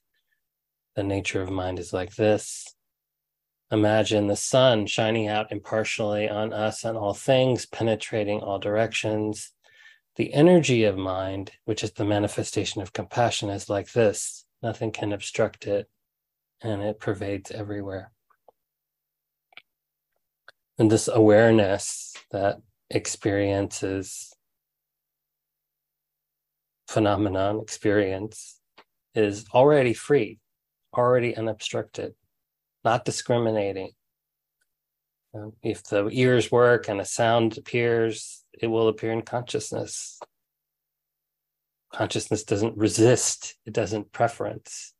Speaker 1: The nature of mind is like this. Imagine the sun shining out impartially on us and all things, penetrating all directions. The energy of mind, which is the manifestation of compassion, is like this nothing can obstruct it, and it pervades everywhere. And this awareness that experiences phenomenon, experience, is already free, already unobstructed, not discriminating. Um, if the ears work and a sound appears, it will appear in consciousness. Consciousness doesn't resist, it doesn't preference.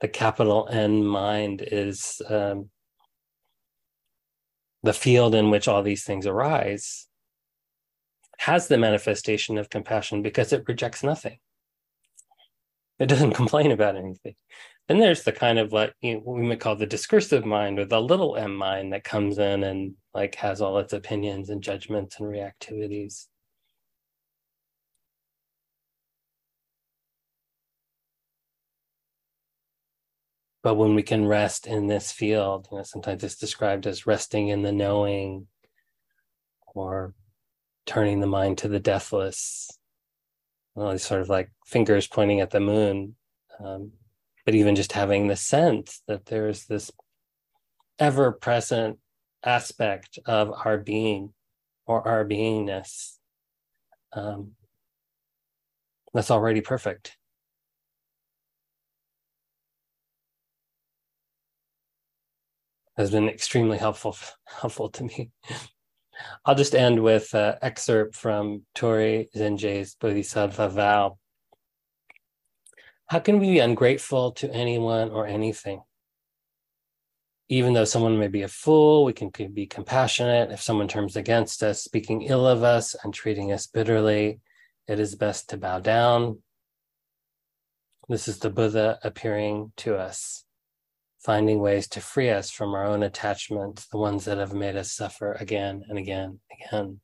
Speaker 1: The capital N mind is um, the field in which all these things arise, has the manifestation of compassion because it rejects nothing. It doesn't complain about anything. Then there's the kind of you know, what we might call the discursive mind or the little m mind that comes in and like has all its opinions and judgments and reactivities. But when we can rest in this field, you know, sometimes it's described as resting in the knowing or turning the mind to the deathless. Well, these sort of like fingers pointing at the moon. Um, but even just having the sense that there's this ever present aspect of our being or our beingness um, That's already perfect. Has been extremely helpful helpful to me. I'll just end with an excerpt from Torei Zenji's Bodhisattva vow. How can we be ungrateful to anyone or anything? Even though someone may be a fool, we can be compassionate. If someone turns against us, speaking ill of us and treating us bitterly, it is best to bow down. This is the Buddha appearing to us, finding ways to free us from our own attachments, the ones that have made us suffer again and again and again.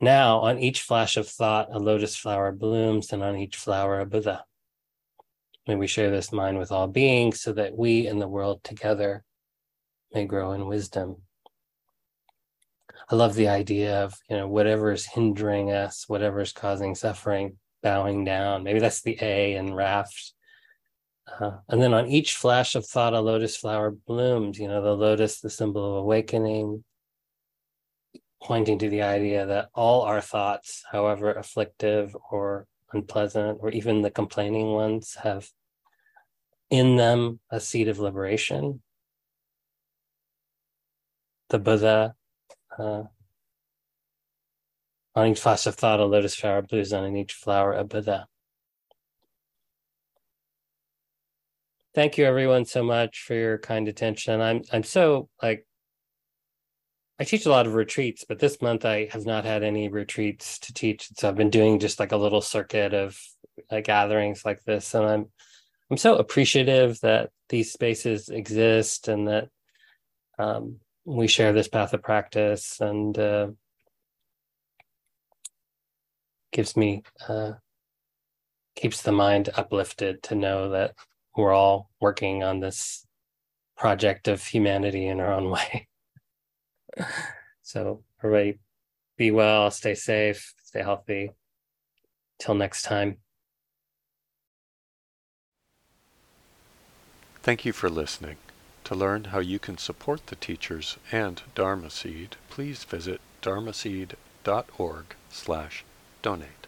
Speaker 1: Now, on each flash of thought, a lotus flower blooms, and on each flower, a Buddha. May we share this mind with all beings so that we and the world together may grow in wisdom. I love the idea of, you know, whatever is hindering us, whatever is causing suffering, bowing down. Maybe that's the A in raft. Uh, and then on each flash of thought, a lotus flower blooms. You know, the lotus, the symbol of awakening, pointing to the idea that all our thoughts, however afflictive or unpleasant, or even the complaining ones, have in them a seed of liberation. The Buddha, uh, on each flash of thought, a lotus flower blooms, on each flower, a Buddha. Thank you, everyone, so much for your kind attention. I'm I'm so like I teach a lot of retreats, but this month I have not had any retreats to teach. So I've been doing just like a little circuit of uh, gatherings like this, and I'm I'm so appreciative that these spaces exist and that um, we share this path of practice, and uh, gives me uh, keeps the mind uplifted to know that we're all working on this project of humanity in our own way. So, everybody, be well, stay safe, stay healthy. Till next time.
Speaker 2: Thank you for listening. To learn how you can support the teachers and Dharma Seed, please visit dharmaseed.org slash donate.